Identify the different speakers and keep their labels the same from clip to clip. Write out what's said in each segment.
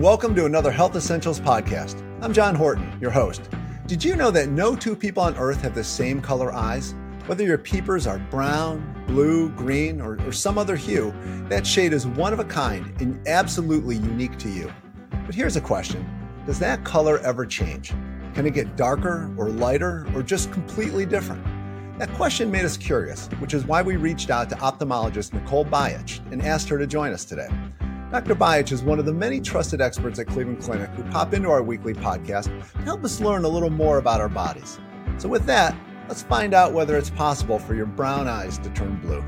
Speaker 1: welcome to another Health Essentials podcast. I'm John Horton, your host. Did you know that no two people on earth have the same color eyes? Whether your peepers are brown, blue, green, or, or some other hue, that shade is one of a kind and absolutely unique to you. But here's a question Does that color ever change? Can it get darker or lighter or just completely different? That question made us curious, which is why we reached out to ophthalmologist Nicole Bajic and asked her to join us today. Dr. Bajic is one of the many trusted experts at Cleveland Clinic who pop into our weekly podcast to help us learn a little more about our bodies. So, with that, let's find out whether it's possible for your brown eyes to turn blue.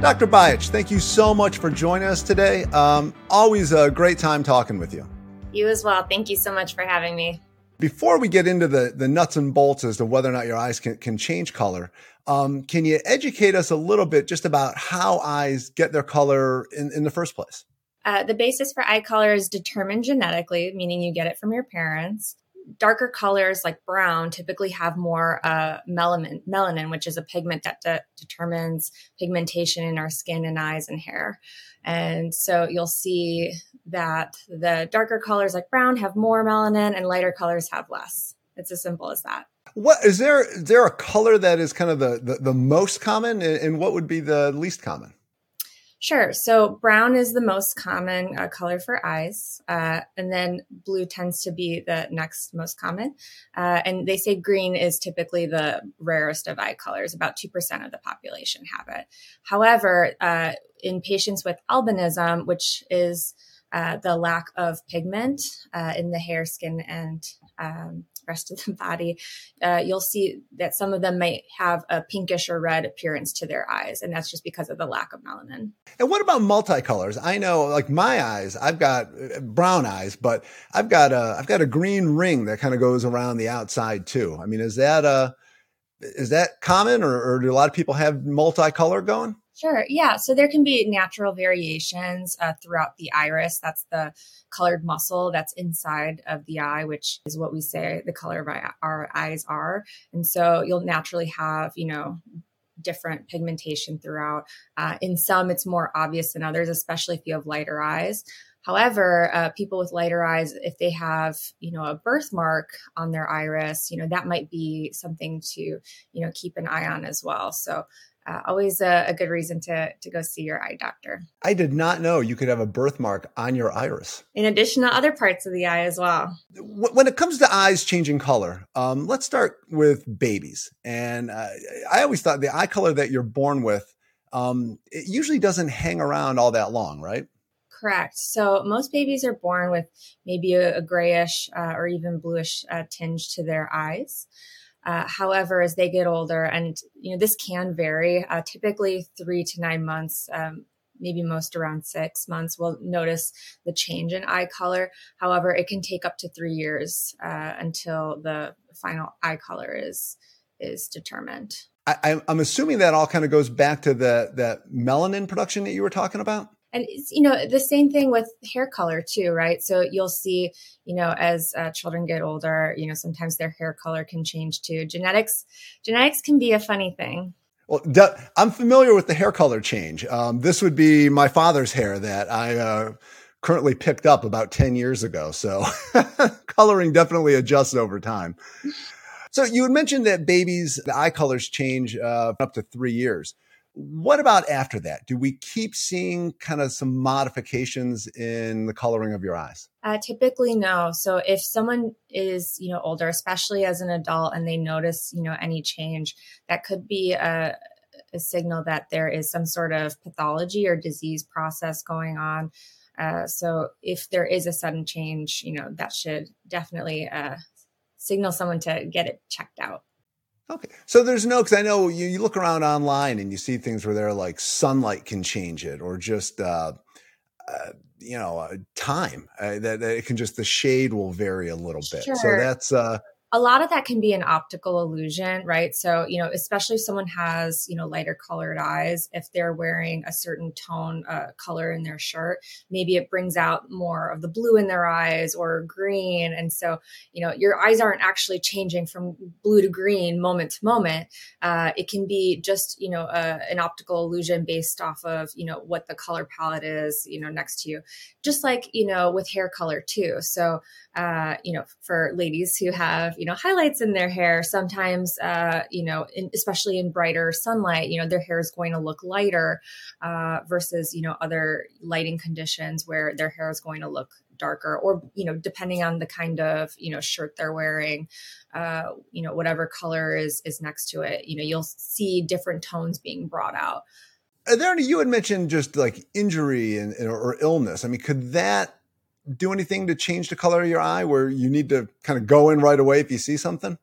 Speaker 1: Dr. Bajic, thank you so much for joining us today. Um, always a great time talking with you.
Speaker 2: You as well. Thank you so much for having me.
Speaker 1: Before we get into the, the nuts and bolts as to whether or not your eyes can, can change color, um, can you educate us a little bit just about how eyes get their color in, in the first place?
Speaker 2: Uh, the basis for eye color is determined genetically, meaning you get it from your parents. Darker colors like brown typically have more uh, melanin, melanin, which is a pigment that de- determines pigmentation in our skin and eyes and hair. And so you'll see that the darker colors like brown have more melanin and lighter colors have less. It's as simple as that.
Speaker 1: What is there? Is there a color that is kind of the the, the most common, and what would be the least common?
Speaker 2: Sure. So brown is the most common uh, color for eyes, uh, and then blue tends to be the next most common. Uh, and they say green is typically the rarest of eye colors. About two percent of the population have it. However, uh, in patients with albinism, which is uh, the lack of pigment uh, in the hair, skin, and um, rest of the body, uh, you'll see that some of them might have a pinkish or red appearance to their eyes, and that's just because of the lack of melanin.
Speaker 1: And what about multicolors? I know, like my eyes, I've got uh, brown eyes, but I've got a I've got a green ring that kind of goes around the outside too. I mean, is that a is that common, or, or do a lot of people have multicolor going?
Speaker 2: Sure. Yeah. So there can be natural variations uh, throughout the iris. That's the colored muscle that's inside of the eye, which is what we say the color of our, eyes are. And so you'll naturally have, you know, different pigmentation throughout. Uh, in some, it's more obvious than others, especially if you have lighter eyes. However, uh, people with lighter eyes, if they have, you know, a birthmark on their iris, you know, that might be something to, you know, keep an eye on as well. So uh, always a, a, good reason to to go see your eye doctor.
Speaker 1: I did not know you could have a birthmark on your iris.
Speaker 2: In addition to other parts of the eye as well.
Speaker 1: When it comes to eyes changing color, um, let's start with babies. And uh, I always thought the eye color that you're born with, um, it usually doesn't hang around all that long, right?
Speaker 2: Correct. So most babies are born with maybe a, a grayish uh, or even bluish uh, tinge to their eyes. Uh, however, as they get older, and you know this can vary, uh, typically three to nine months, um, maybe most around six months, we'll notice the change in eye color. However, it can take up to three years uh, until the final eye color is is determined.
Speaker 1: I, I'm assuming that all kind of goes back to the that melanin production that you were talking about
Speaker 2: and it's, you know the same thing with hair color too right so you'll see you know as uh, children get older you know sometimes their hair color can change too genetics genetics can be a funny thing
Speaker 1: well, I'm familiar with the hair color change. Um, this would be my father's hair that I uh, currently picked up about 10 years ago. So coloring definitely adjusts over time. So you had mentioned that babies, the eye colors change uh, up to three years. What about after that? Do we keep seeing kind of some modifications in the coloring of your eyes?
Speaker 2: Uh, typically, no. So if someone is, you know, older, especially as an adult, and they notice, you know, any change, that could be a, a signal that there is some sort of pathology or disease process going on. Uh, so if there is a sudden change, you know, that should definitely uh, signal someone to get it checked out.
Speaker 1: Okay. So there's no, because I know you, you look around online and you see things where they're like sunlight can change it or just, uh, uh, you know, uh, time uh, that, that, it can just, the shade will vary a little bit. Sure. So that's, uh,
Speaker 2: a lot of that can be an optical illusion, right? So, you know, especially if someone has, you know, lighter colored eyes, if they're wearing a certain tone uh, color in their shirt, maybe it brings out more of the blue in their eyes or green. And so, you know, your eyes aren't actually changing from blue to green moment to moment. Uh, it can be just, you know, uh, an optical illusion based off of, you know, what the color palette is, you know, next to you. Just like, you know, with hair color too. So, uh, you know, for ladies who have, you know, highlights in their hair, sometimes, uh, you know, in, especially in brighter sunlight, you know, their hair is going to look lighter uh, versus, you know, other lighting conditions where their hair is going to look darker or you know depending on the kind of you know shirt they're wearing uh you know whatever color is is next to it you know you'll see different tones being brought out.
Speaker 1: There you had mentioned just like injury and or illness. I mean could that do anything to change the color of your eye where you need to kind of go in right away if you see something?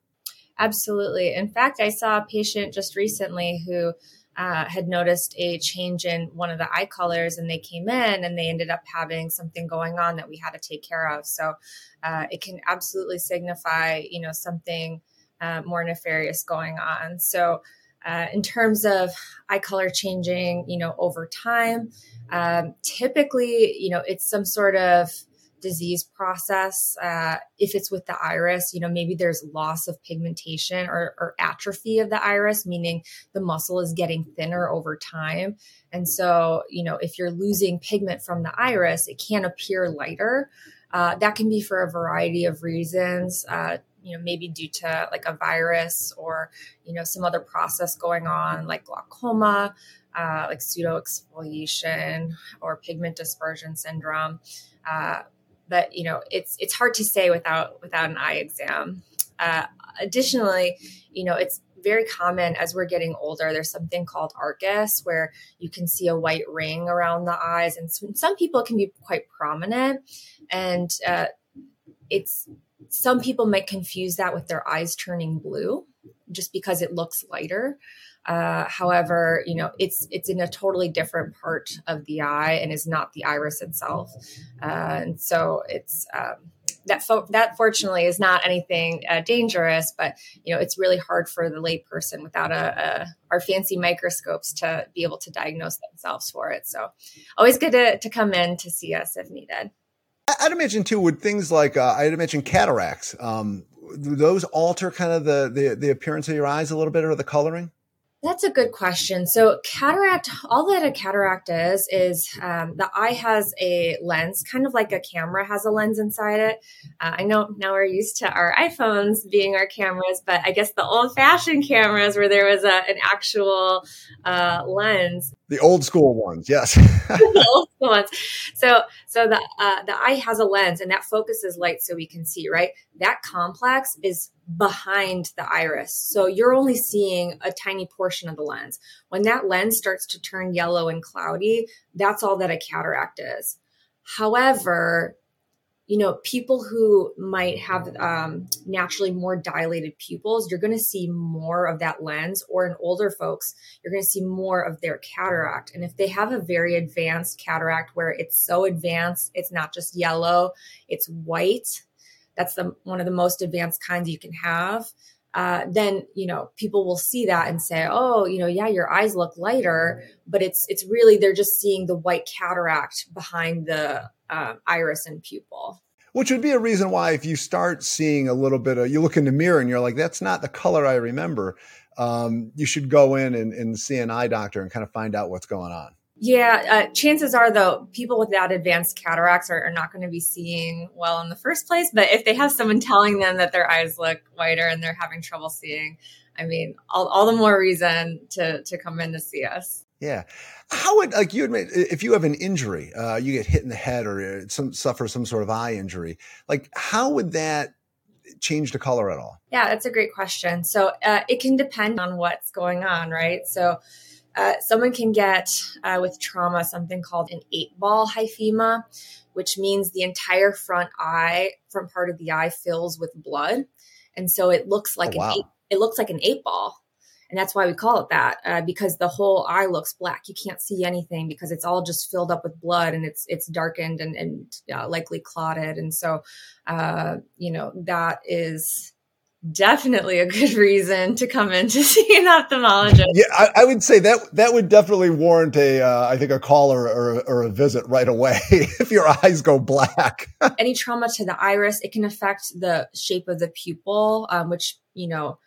Speaker 2: Absolutely. In fact, I saw a patient just recently who uh, had noticed a change in one of the eye colors and they came in and they ended up having something going on that we had to take care of. So uh, it can absolutely signify, you know, something uh, more nefarious going on. So uh, in terms of eye color changing, you know, over time, um, typically, you know, it's some sort of disease process. Uh, if it's with the iris, you know, maybe there's loss of pigmentation or, or, atrophy of the iris, meaning the muscle is getting thinner over time. And so, you know, if you're losing pigment from the iris, it can appear lighter. Uh, that can be for a variety of reasons. Uh, you know, maybe due to like a virus or, you know, some other process going on like glaucoma, uh, like pseudo exfoliation or pigment dispersion syndrome. Uh, but you know it's it's hard to say without without an eye exam. Uh, additionally, you know it's very common as we're getting older. There's something called arcus where you can see a white ring around the eyes, and some people can be quite prominent. And uh, it's some people might confuse that with their eyes turning blue just because it looks lighter. Uh, however, you know, it's it's in a totally different part of the eye and is not the iris itself. Uh, and so it's um, that fo- that fortunately is not anything uh, dangerous, but you know, it's really hard for the layperson without a, a, our fancy microscopes to be able to diagnose themselves for it. So, always good to, to come in to see us if needed.
Speaker 1: I'd imagine too would things like uh, I'd imagine cataracts. Um, those alter kind of the, the the appearance of your eyes a little bit or the coloring.
Speaker 2: That's a good question. So, cataract, all that a cataract is, is um, the eye has a lens, kind of like a camera has a lens inside it. Uh, I know now we're used to our iPhones being our cameras, but I guess the old fashioned cameras where there was a, an actual uh, lens
Speaker 1: the old school ones, yes.
Speaker 2: the old school ones. So, so the uh, the eye has a lens, and that focuses light so we can see. Right, that complex is behind the iris, so you're only seeing a tiny portion of the lens. When that lens starts to turn yellow and cloudy, that's all that a cataract is. However, you know, people who might have um, naturally more dilated pupils, you're going to see more of that lens, or in older folks, you're going to see more of their cataract. And if they have a very advanced cataract where it's so advanced, it's not just yellow, it's white. That's the one of the most advanced kinds you can have. Uh, then you know people will see that and say, "Oh, you know, yeah, your eyes look lighter," but it's it's really they're just seeing the white cataract behind the uh, iris and pupil.
Speaker 1: Which would be a reason why, if you start seeing a little bit of, you look in the mirror and you're like, "That's not the color I remember," um, you should go in and, and see an eye doctor and kind of find out what's going on.
Speaker 2: Yeah, uh, chances are though people with that advanced cataracts are, are not going to be seeing well in the first place. But if they have someone telling them that their eyes look whiter and they're having trouble seeing, I mean, all, all the more reason to to come in to see us.
Speaker 1: Yeah, how would like you admit if you have an injury, uh, you get hit in the head or uh, some suffer some sort of eye injury, like how would that change the color at all?
Speaker 2: Yeah, that's a great question. So uh, it can depend on what's going on, right? So uh, someone can get uh, with trauma something called an eight ball hyphema, which means the entire front eye, front part of the eye, fills with blood, and so it looks like oh, wow. an eight, it looks like an eight ball, and that's why we call it that uh, because the whole eye looks black. You can't see anything because it's all just filled up with blood and it's it's darkened and and uh, likely clotted, and so uh, you know that is definitely a good reason to come in to see an ophthalmologist.
Speaker 1: Yeah, I, I would say that that would definitely warrant a, uh, I think, a call or, or, or a visit right away if your eyes go black.
Speaker 2: Any trauma to the iris, it can affect the shape of the pupil, um, which you know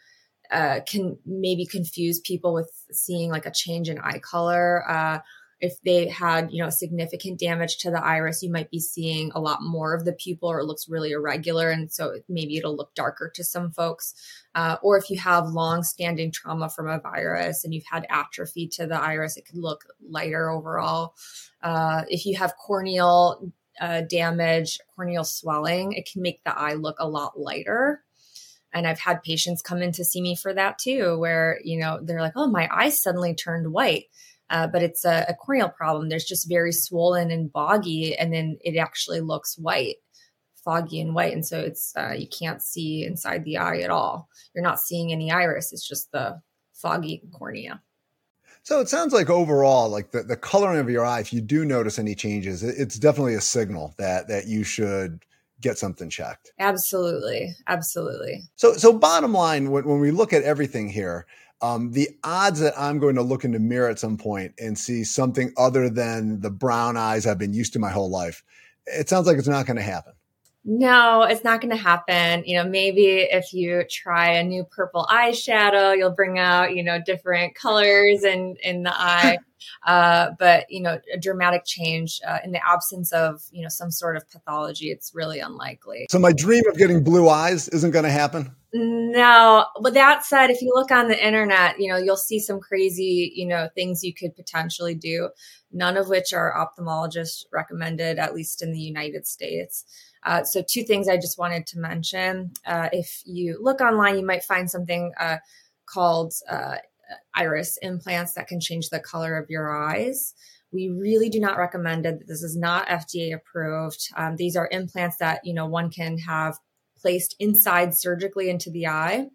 Speaker 2: uh, can maybe confuse people with seeing like a change in eye color. Uh, if they had you know significant damage to the iris you might be seeing a lot more of the pupil or it looks really irregular and so maybe it'll look darker to some folks. Uh, or if you have long standing trauma from a virus and you've had atrophy to the iris it could look lighter overall. Uh, if you have corneal uh, damage corneal swelling it can make the eye look a lot lighter and I've had patients come in to see me for that too, where, you know, they're like, oh, my eyes suddenly turned white uh, but it's a, a corneal problem. There's just very swollen and boggy, and then it actually looks white, foggy and white, and so it's uh, you can't see inside the eye at all. You're not seeing any iris. It's just the foggy cornea.
Speaker 1: So it sounds like overall, like the, the coloring of your eye, if you do notice any changes, it's definitely a signal that that you should get something checked.
Speaker 2: Absolutely. Absolutely.
Speaker 1: So so bottom line, when, when we look at everything here, um, the odds that I'm going to look in the mirror at some point and see something other than the brown eyes I've been used to my whole life, it sounds like it's not going to happen.
Speaker 2: No, it's not going to happen. You know, maybe if you try a new purple eyeshadow, you'll bring out, you know, different colors in, in the eye. uh, but, you know, a dramatic change uh, in the absence of, you know, some sort of pathology, it's really unlikely.
Speaker 1: So my dream of getting blue eyes isn't going to happen?
Speaker 2: No, but that said, if you look on the internet, you know, you'll see some crazy, you know, things you could potentially do, none of which are ophthalmologist recommended, at least in the United States. Uh, so, two things I just wanted to mention. Uh, if you look online, you might find something uh, called uh, iris implants that can change the color of your eyes. We really do not recommend it. This is not FDA approved. Um, these are implants that you know one can have placed inside surgically into the eye.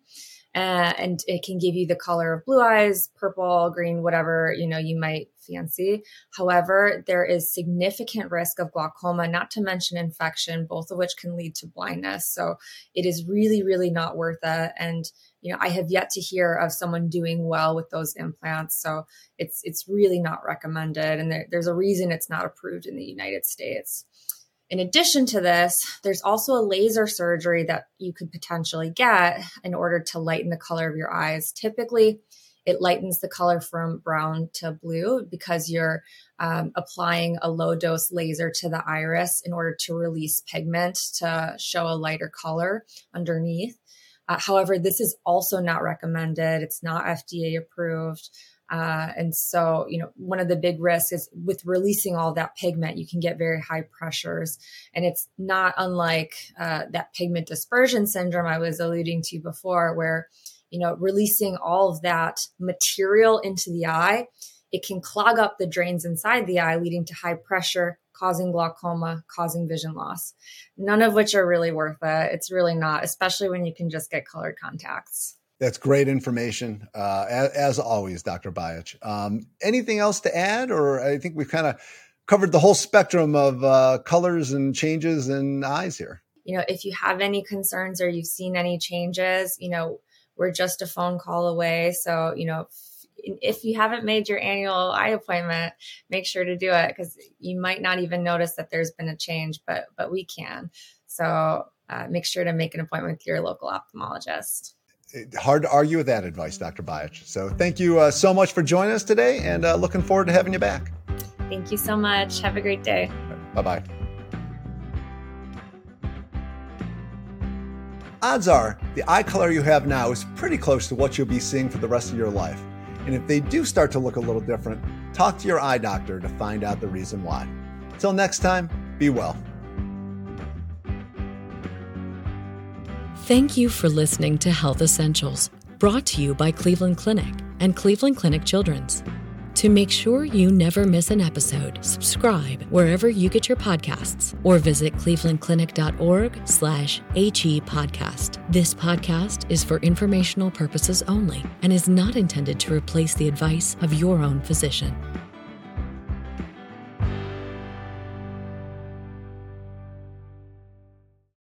Speaker 2: Uh, and it can give you the color of blue eyes, purple, green, whatever you know you might fancy. However, there is significant risk of glaucoma, not to mention infection, both of which can lead to blindness. So it is really, really not worth it. And you know, I have yet to hear of someone doing well with those implants. So it's it's really not recommended, and there, there's a reason it's not approved in the United States. In addition to this, there's also a laser surgery that you could potentially get in order to lighten the color of your eyes. Typically, it lightens the color from brown to blue because you're um, applying a low dose laser to the iris in order to release pigment to show a lighter color underneath. Uh, however, this is also not recommended. It's not FDA approved. Uh, and so, you know, one of the big risks is with releasing all that pigment, you can get very high pressures. And it's not unlike uh, that pigment dispersion syndrome I was alluding to before, where, you know, releasing all of that material into the eye, it can clog up the drains inside the eye, leading to high pressure, causing glaucoma, causing vision loss. None of which are really worth it. It's really not, especially when you can just get colored contacts.
Speaker 1: That's great information, uh, as, as, always, Dr. Bajic. Um, anything else to add, or I think we've kind of covered the whole spectrum of uh, colors and changes in eyes here.
Speaker 2: You know, if you have any concerns or you've seen any changes, you know, we're just a phone call away. So, you know, if, if you haven't made your annual eye appointment, make sure to do it because you might not even notice that there's been a change, but but we can. So uh, make sure to make an appointment with your local ophthalmologist
Speaker 1: hard to argue with that advice, Dr. Bajic. So thank you uh, so much for joining us today and uh, looking forward to having you back.
Speaker 2: Thank you so much. Have a great day.
Speaker 1: Bye bye. Odds are the eye color you have now is pretty close to what you'll be seeing for the rest of your life. And if they do start to look a little different, talk to your eye doctor to find out the reason why. Until next time, be well.
Speaker 3: Thank you for listening to Health Essentials, brought to you by Cleveland Clinic and Cleveland Clinic Children's. To make sure you never miss an episode, subscribe wherever you get your podcasts or visit clevelandclinic.org slash HE podcast. This podcast is for informational purposes only and is not intended to replace the advice of your own physician.